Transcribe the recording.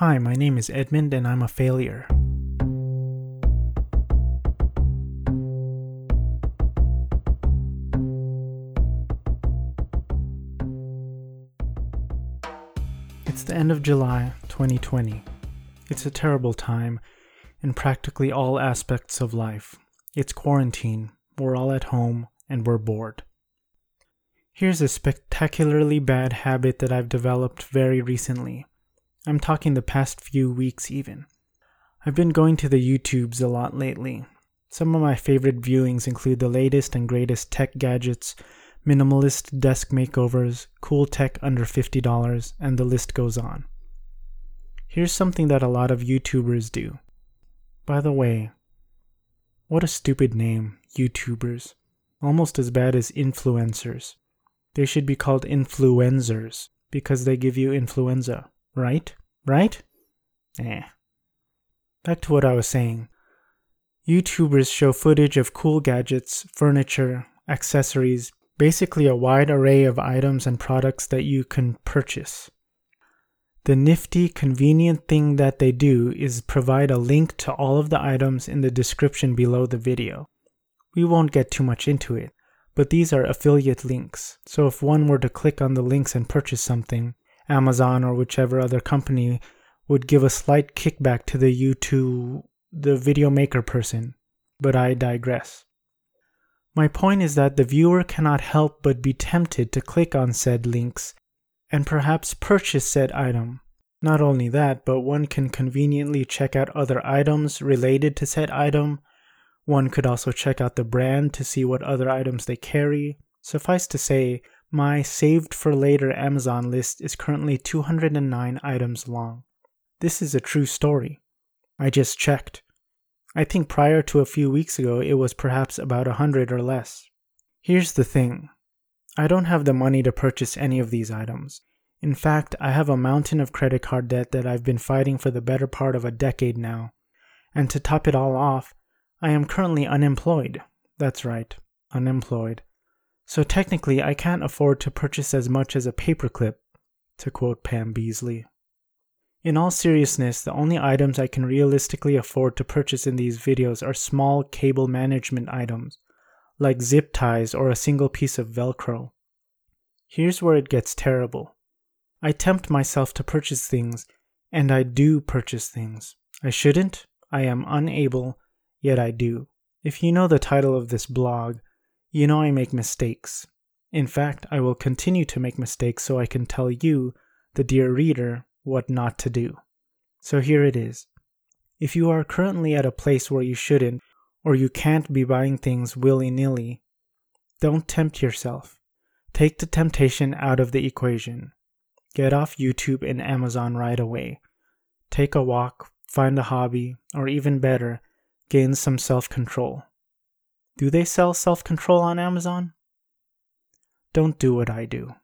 Hi, my name is Edmund and I'm a failure. It's the end of July 2020. It's a terrible time in practically all aspects of life. It's quarantine, we're all at home, and we're bored. Here's a spectacularly bad habit that I've developed very recently. I'm talking the past few weeks, even. I've been going to the YouTubes a lot lately. Some of my favorite viewings include the latest and greatest tech gadgets, minimalist desk makeovers, cool tech under $50, and the list goes on. Here's something that a lot of YouTubers do. By the way, what a stupid name, YouTubers. Almost as bad as influencers. They should be called influenzers because they give you influenza. Right? Right? Eh. Back to what I was saying. YouTubers show footage of cool gadgets, furniture, accessories, basically a wide array of items and products that you can purchase. The nifty, convenient thing that they do is provide a link to all of the items in the description below the video. We won't get too much into it, but these are affiliate links. So if one were to click on the links and purchase something, Amazon or whichever other company would give a slight kickback to the YouTube, the video maker person. But I digress. My point is that the viewer cannot help but be tempted to click on said links and perhaps purchase said item. Not only that, but one can conveniently check out other items related to said item. One could also check out the brand to see what other items they carry. Suffice to say, my saved for later Amazon list is currently 209 items long. This is a true story. I just checked. I think prior to a few weeks ago it was perhaps about a hundred or less. Here's the thing I don't have the money to purchase any of these items. In fact, I have a mountain of credit card debt that I've been fighting for the better part of a decade now. And to top it all off, I am currently unemployed. That's right, unemployed. So technically, I can't afford to purchase as much as a paperclip, to quote Pam Beesly. In all seriousness, the only items I can realistically afford to purchase in these videos are small cable management items, like zip ties or a single piece of Velcro. Here's where it gets terrible. I tempt myself to purchase things, and I do purchase things. I shouldn't, I am unable, yet I do. If you know the title of this blog, you know I make mistakes. In fact, I will continue to make mistakes so I can tell you, the dear reader, what not to do. So here it is. If you are currently at a place where you shouldn't, or you can't be buying things willy nilly, don't tempt yourself. Take the temptation out of the equation. Get off YouTube and Amazon right away. Take a walk, find a hobby, or even better, gain some self control. Do they sell self control on Amazon? Don't do what I do.